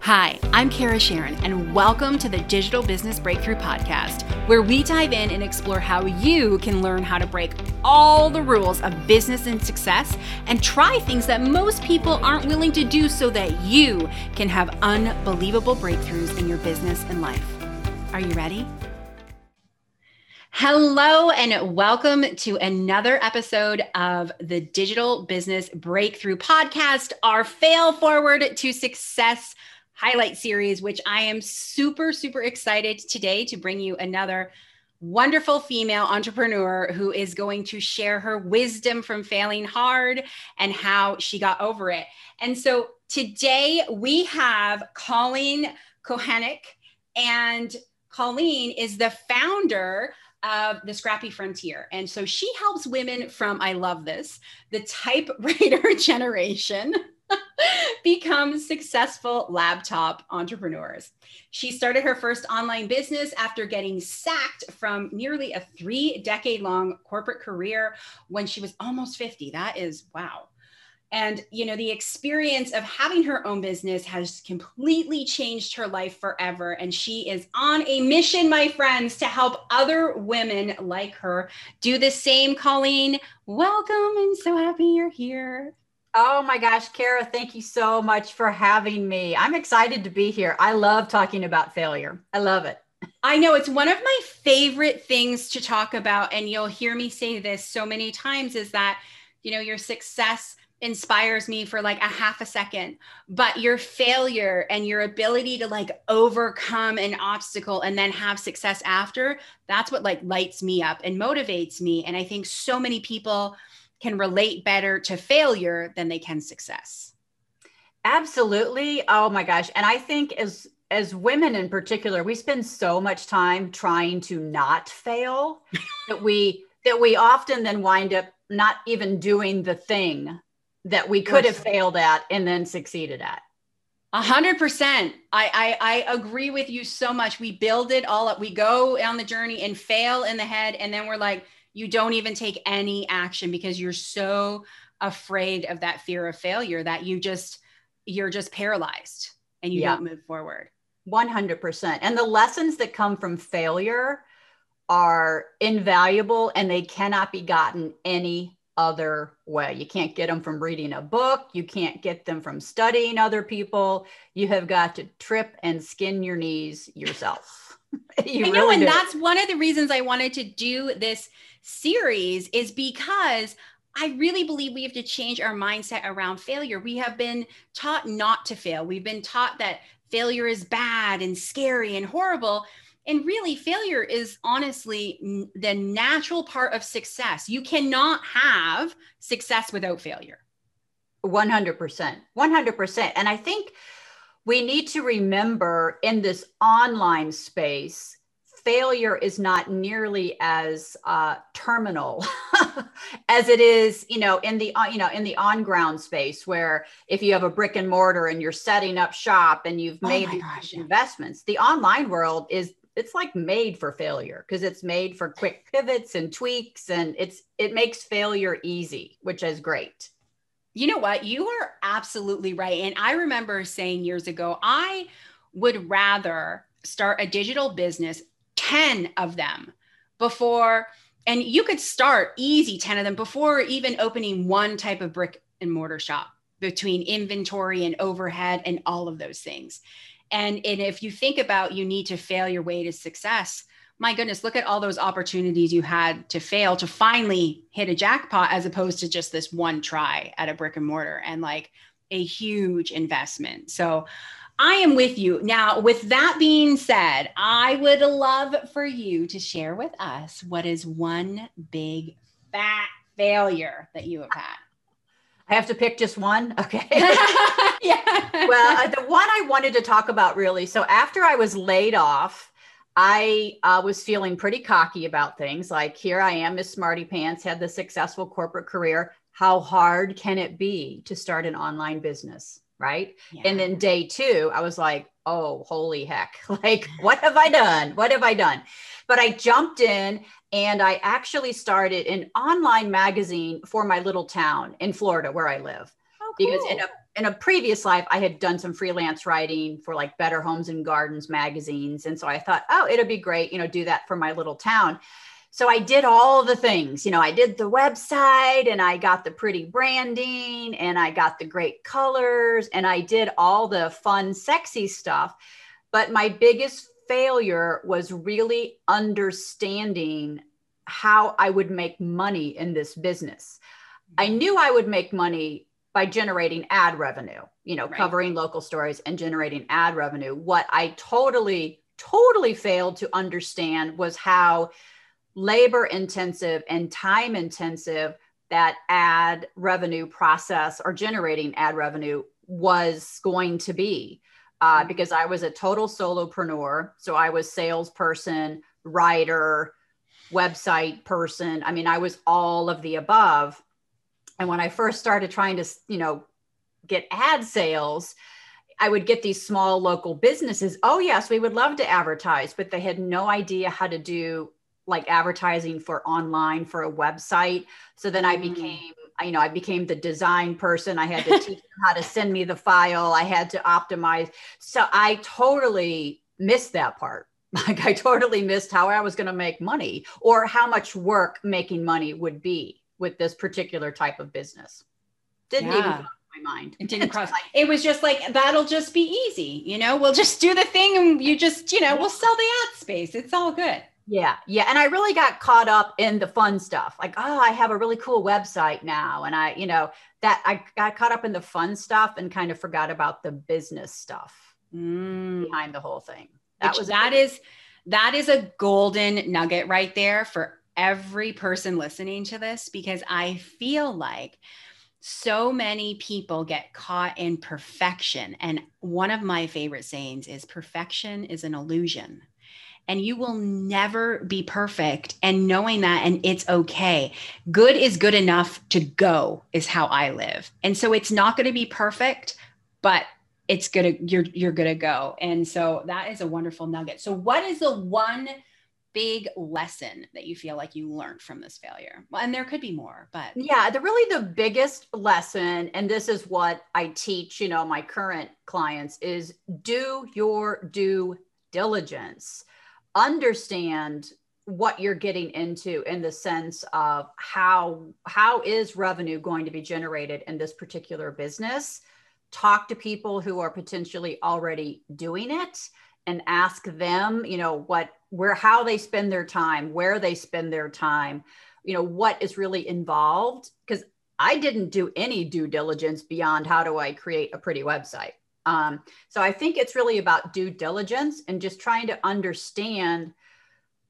Hi, I'm Kara Sharon, and welcome to the Digital Business Breakthrough Podcast, where we dive in and explore how you can learn how to break all the rules of business and success and try things that most people aren't willing to do so that you can have unbelievable breakthroughs in your business and life. Are you ready? Hello, and welcome to another episode of the Digital Business Breakthrough Podcast, our fail forward to success highlight series, which I am super, super excited today to bring you another wonderful female entrepreneur who is going to share her wisdom from failing hard and how she got over it. And so today we have Colleen Kohenik, and Colleen is the founder of the Scrappy Frontier. And so she helps women from, I love this, the typewriter generation become successful laptop entrepreneurs. She started her first online business after getting sacked from nearly a three decade long corporate career when she was almost 50. That is wow. And, you know, the experience of having her own business has completely changed her life forever. And she is on a mission, my friends, to help other women like her do the same. Colleen, welcome. I'm so happy you're here. Oh my gosh, Kara, thank you so much for having me. I'm excited to be here. I love talking about failure. I love it. I know it's one of my favorite things to talk about. And you'll hear me say this so many times is that, you know, your success inspires me for like a half a second but your failure and your ability to like overcome an obstacle and then have success after that's what like lights me up and motivates me and i think so many people can relate better to failure than they can success. Absolutely. Oh my gosh. And I think as as women in particular, we spend so much time trying to not fail that we that we often then wind up not even doing the thing that we could have failed at and then succeeded at. A hundred percent. I, I I agree with you so much. We build it all up. We go on the journey and fail in the head, and then we're like, you don't even take any action because you're so afraid of that fear of failure that you just you're just paralyzed and you yeah. don't move forward 100% and the lessons that come from failure are invaluable and they cannot be gotten any other way. You can't get them from reading a book. You can't get them from studying other people. You have got to trip and skin your knees yourself. you I know, really and do. that's one of the reasons I wanted to do this series is because I really believe we have to change our mindset around failure. We have been taught not to fail. We've been taught that failure is bad and scary and horrible. And really, failure is honestly the natural part of success. You cannot have success without failure. 100%. 100%. And I think we need to remember in this online space failure is not nearly as uh, terminal as it is, you know, in the uh, you know in the on ground space where if you have a brick and mortar and you're setting up shop and you've oh made gosh, investments, the online world is it's like made for failure because it's made for quick pivots and tweaks and it's it makes failure easy, which is great. You know what? You are absolutely right. And I remember saying years ago, I would rather start a digital business 10 of them before and you could start easy 10 of them before even opening one type of brick and mortar shop between inventory and overhead and all of those things. And, and if you think about you need to fail your way to success my goodness look at all those opportunities you had to fail to finally hit a jackpot as opposed to just this one try at a brick and mortar and like a huge investment. So I am with you. Now, with that being said, I would love for you to share with us what is one big fat failure that you have had. I have to pick just one. Okay. yeah. Well, uh, the one I wanted to talk about really. So after I was laid off, I uh, was feeling pretty cocky about things. Like here I am, Miss Smarty Pants, had the successful corporate career. How hard can it be to start an online business? Right? Yeah. And then day two, I was like, oh, holy heck. Like, what have I done? What have I done? But I jumped in and I actually started an online magazine for my little town in Florida where I live. Oh, cool. Because in a in a previous life, I had done some freelance writing for like Better Homes and Gardens magazines. And so I thought, oh, it'd be great, you know, do that for my little town. So I did all the things, you know, I did the website and I got the pretty branding and I got the great colors and I did all the fun, sexy stuff. But my biggest failure was really understanding how I would make money in this business. I mm-hmm. knew I would make money by generating ad revenue, you know, right. covering local stories and generating ad revenue. What I totally, totally failed to understand was how labor intensive and time intensive that ad revenue process or generating ad revenue was going to be. Uh, mm-hmm. because I was a total solopreneur. So I was salesperson, writer, website person. I mean, I was all of the above. And when I first started trying to, you know, get ad sales, I would get these small local businesses. Oh, yes, we would love to advertise, but they had no idea how to do like advertising for online for a website. So then I mm. became, you know, I became the design person. I had to teach them how to send me the file. I had to optimize. So I totally missed that part. Like I totally missed how I was going to make money or how much work making money would be with this particular type of business. Didn't yeah. even cross my mind. It didn't cross. it was just like that'll just be easy, you know. We'll just do the thing, and you just, you know, we'll sell the ad space. It's all good. Yeah, yeah, and I really got caught up in the fun stuff. Like, oh, I have a really cool website now, and I, you know, that I got caught up in the fun stuff and kind of forgot about the business stuff mm. behind the whole thing. That Which was that is that is a golden nugget right there for every person listening to this because I feel like so many people get caught in perfection. And one of my favorite sayings is perfection is an illusion. And you will never be perfect. And knowing that, and it's okay. Good is good enough to go, is how I live. And so it's not going to be perfect, but it's gonna you're you're gonna go and so that is a wonderful nugget so what is the one big lesson that you feel like you learned from this failure? Well, and there could be more, but yeah, the really the biggest lesson, and this is what I teach, you know, my current clients is do your due diligence. Understand what you're getting into in the sense of how how is revenue going to be generated in this particular business? Talk to people who are potentially already doing it and ask them you know what where how they spend their time where they spend their time you know what is really involved? Because i didn't do any due diligence beyond how do i create a pretty website um, so i think it's really about due diligence and just trying to understand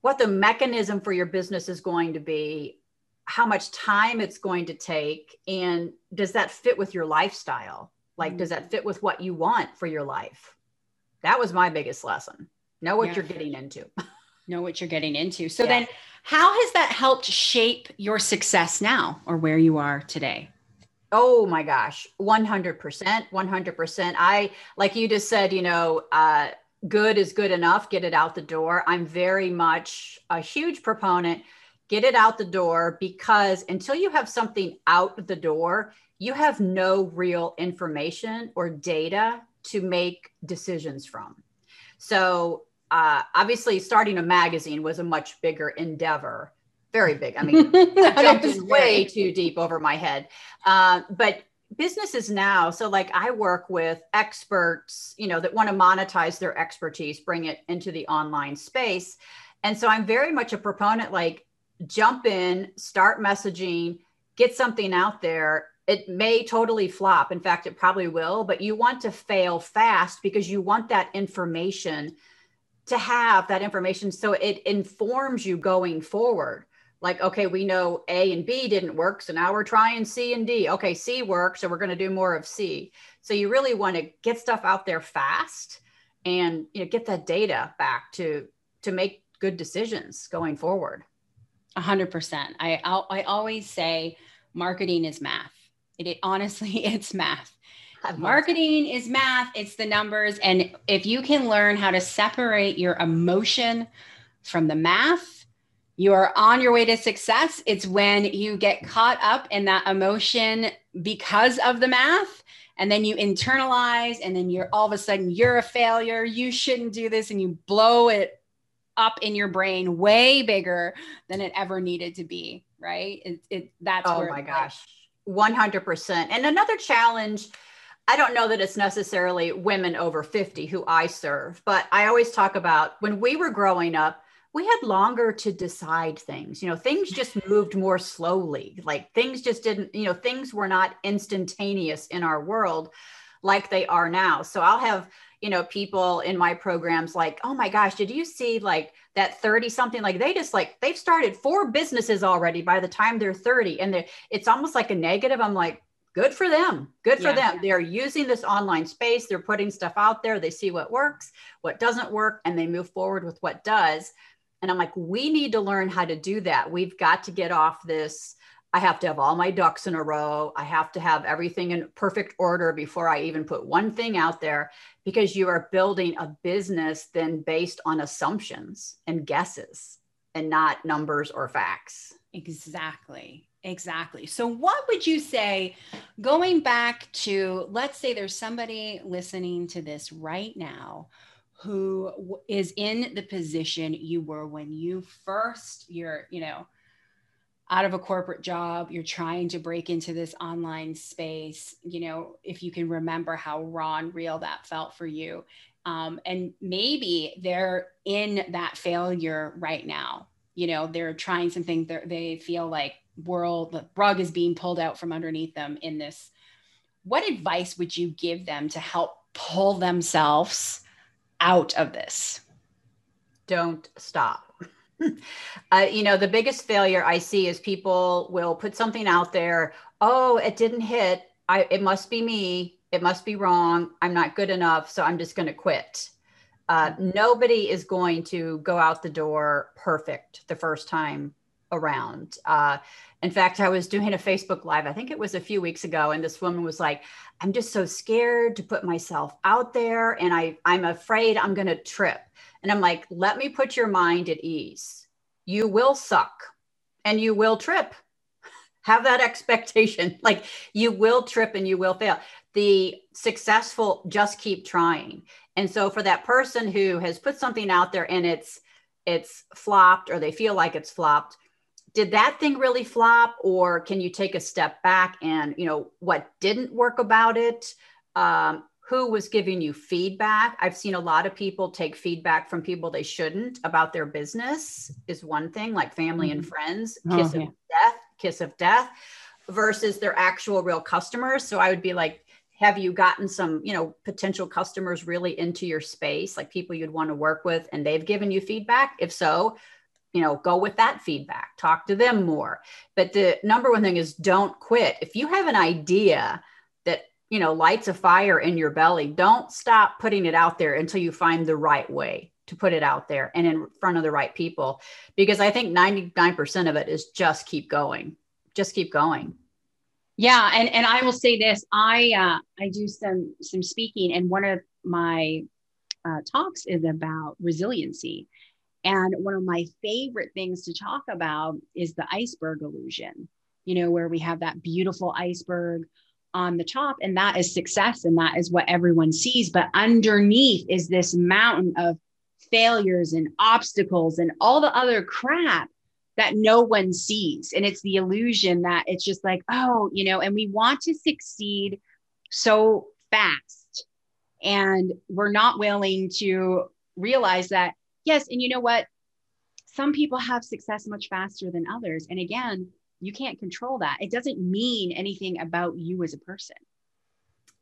what the mechanism for your business is going to be how much time it's going to take and does that fit with your lifestyle? Like does that fit with what you want for your life? That was my biggest lesson. Know what yeah. you're getting into. Know what you're getting into. So yeah. then how has that helped shape your success now or where you are today oh my gosh 100% 100% i like you just said you know uh, good is good enough get it out the door. I'm very much a huge proponent get it out the door because until you have something out the door you have no real information or data to make decisions from. So uh, obviously starting a magazine was a much bigger endeavor very big. I mean I jumped way too deep over my head. Uh, but businesses now so like i work with experts you know that want to monetize their expertise bring it into the online space. And so i'm very much a proponent like jump in start messaging get something out there. It may totally flop. In fact it probably will but you want to fail fast because you want that information to have that information so it informs you going forward like okay we know a and b didn't work so now we're trying c and d. Okay c works so we're going to do more of c. So you really want to get stuff out there fast and you know get that data back to to make good decisions going forward. 100% i i always say marketing is math. It, it honestly it's math. Marketing is math, it's the numbers. And if you can learn how to separate your emotion from the math, you are on your way to success. It's when you get caught up in that emotion because of the math and then you internalize and then you're all of a sudden you're a failure. You shouldn't do this and you blow it up in your brain way bigger than it ever needed to be right? It, it that's oh my gosh. 100% and another challenge I don't know that it's necessarily women over 50 who I serve, but I always talk about when we were growing up, we had longer to decide things. You know, things just moved more slowly. Like things just didn't, you know, things were not instantaneous in our world like they are now. So I'll have, you know, people in my programs like, oh my gosh, did you see like that 30 something? Like they just like, they've started four businesses already by the time they're 30. And they're, it's almost like a negative. I'm like, good for them. Good for yeah. them. They're using this online space. They're putting stuff out there. They see what works, what doesn't work, and they move forward with what does and I'm like, we need to learn how to do that. We've got to get off this. I have to have all my ducks in a row. I have to have everything in perfect order before I even put one thing out there because you are building a business then based on assumptions and guesses and not numbers or facts. Exactly. Exactly. So, what would you say going back to, let's say there's somebody listening to this right now who is in the position you were when you first you're you know out of a corporate job you're trying to break into this online space you know if you can remember how raw and real that felt for you. Um, and maybe they're in that failure right now. You know they're trying something they feel like world the rug is being pulled out from underneath them in this. What advice would you give them to help pull themselves out of this? Don't stop. uh, you know, the biggest failure I see is people will put something out there. Oh, it didn't hit. I, it must be me. It must be wrong. I'm not good enough. So I'm just going to quit. Uh, nobody is going to go out the door perfect the first time around. Uh, in fact, I was doing a Facebook Live, I think it was a few weeks ago, and this woman was like, I'm just so scared to put myself out there and I, I'm afraid I'm going to trip. And I'm like, let me put your mind at ease. You will suck and you will trip. Have that expectation. Like you will trip and you will fail. The successful just keep trying. And so for that person who has put something out there and it's it's flopped or they feel like it's flopped, did that thing really flop or can you take a step back and you know what didn't work about it? Um, who was giving you feedback? I've seen a lot of people take feedback from people they shouldn't about their business is one thing like family mm-hmm. and friends oh, kiss oh, of death kiss of death versus their actual real customers. So i would be like have you gotten some you know potential customers really into your space like people you'd want to work with and they've given you feedback? If so you know go with that feedback talk to them more. But the number one thing is don't quit. If you have an idea that you know lights a fire in your belly don't stop putting it out there until you find the right way to put it out there and in front of the right people because i think 99% of it is just keep going just keep going. Yeah and and i will say this i uh i do some some speaking and one of my uh, talks is about resiliency and one of my favorite things to talk about is the iceberg illusion, you know, where we have that beautiful iceberg on the top, and that is success, and that is what everyone sees. But underneath is this mountain of failures and obstacles and all the other crap that no one sees. And it's the illusion that it's just like, oh, you know, and we want to succeed so fast. And we're not willing to realize that yes and you know what? Some people have success much faster than others and again you can't control that. It doesn't mean anything about you as a person.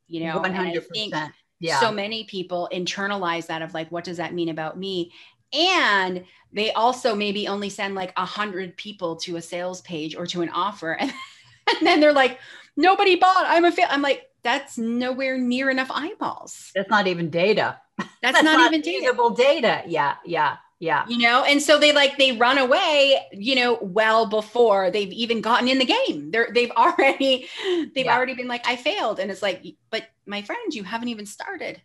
You know 100%. And I think yeah. so many people internalize that of like what does that mean about me? And they also maybe only send like a hundred people to a sales page or to an offer and, and then they're like nobody bought. I'm a fail i'm like that's nowhere near enough eyeballs. That's not even data that's, That's not, not, even usable data. Yeah, yeah, yeah. You know, and so they like they run away, you know, well before they've even gotten in the game. They're they've already they've yeah. already been like, I failed. And it's like, but my friend, you haven't even started.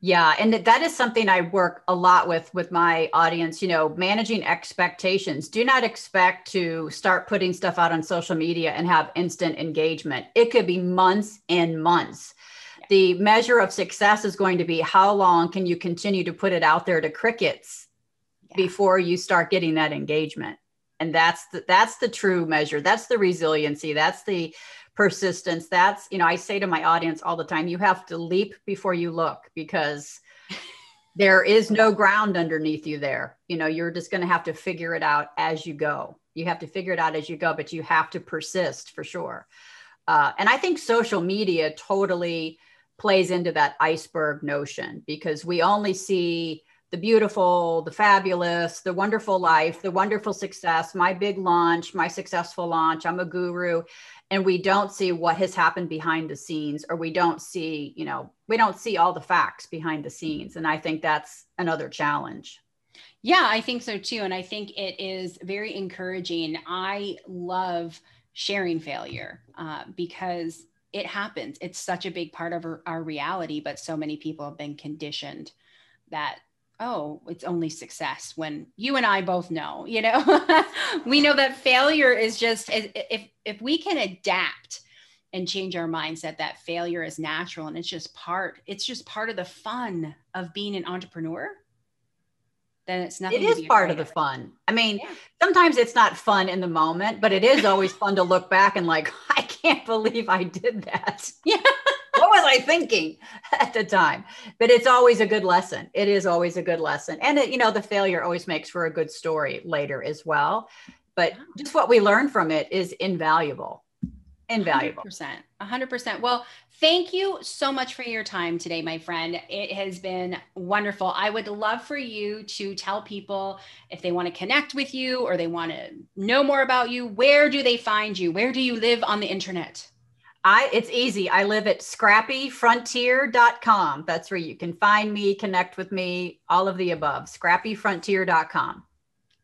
Yeah, and that is something I work a lot with with my audience, you know, managing expectations. Do not expect to start putting stuff out on social media and have instant engagement. It could be months and months The measure of success is going to be how long can you continue to put it out there to crickets yeah. before you start getting that engagement. And that's the, that's the true measure. That's the resiliency. That's the persistence. That's, you know, I say to my audience all the time, you have to leap before you look because there is no ground underneath you there. You know, you're just going to have to figure it out as you go. You have to figure it out as you go, but you have to persist for sure. Uh, and I think social media totally plays into that iceberg notion because we only see the beautiful, the fabulous, the wonderful life, the wonderful success, my big launch, my successful launch, I'm a guru. And we don't see what has happened behind the scenes, or we don't see, you know, we don't see all the facts behind the scenes. And I think that's another challenge. Yeah, I think so too. And I think it is very encouraging. I love sharing failure uh, because it happens. It's such a big part of our, our reality, but so many people have been conditioned that oh it's only success when you and i both know you know we know that failure is just if if we can adapt and change our mindset that failure is natural and it's just part it's just part of the fun of being an entrepreneur then it's nothing it is part of the fun i mean yeah. sometimes it's not fun in the moment but it is always fun to look back and like i can't believe i did that yeah what was I thinking at the time? But it's always a good lesson. It is always a good lesson. And it, you know, the failure always makes for a good story later as well. But just what we learn from it is invaluable. Invaluable. 100%. 100%. Well, thank you so much for your time today, my friend. It has been wonderful. I would love for you to tell people if they want to connect with you or they want to know more about you, where do they find you? Where do you live on the internet? I it's easy. I live at scrappyfrontier.com. That's where you can find me, connect with me, all of the above. scrappyfrontier.com.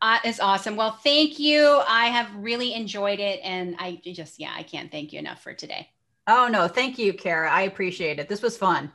Uh, it's awesome. Well, thank you. I have really enjoyed it. And I just, yeah, I can't thank you enough for today. Oh, no. Thank you, Kara. I appreciate it. This was fun.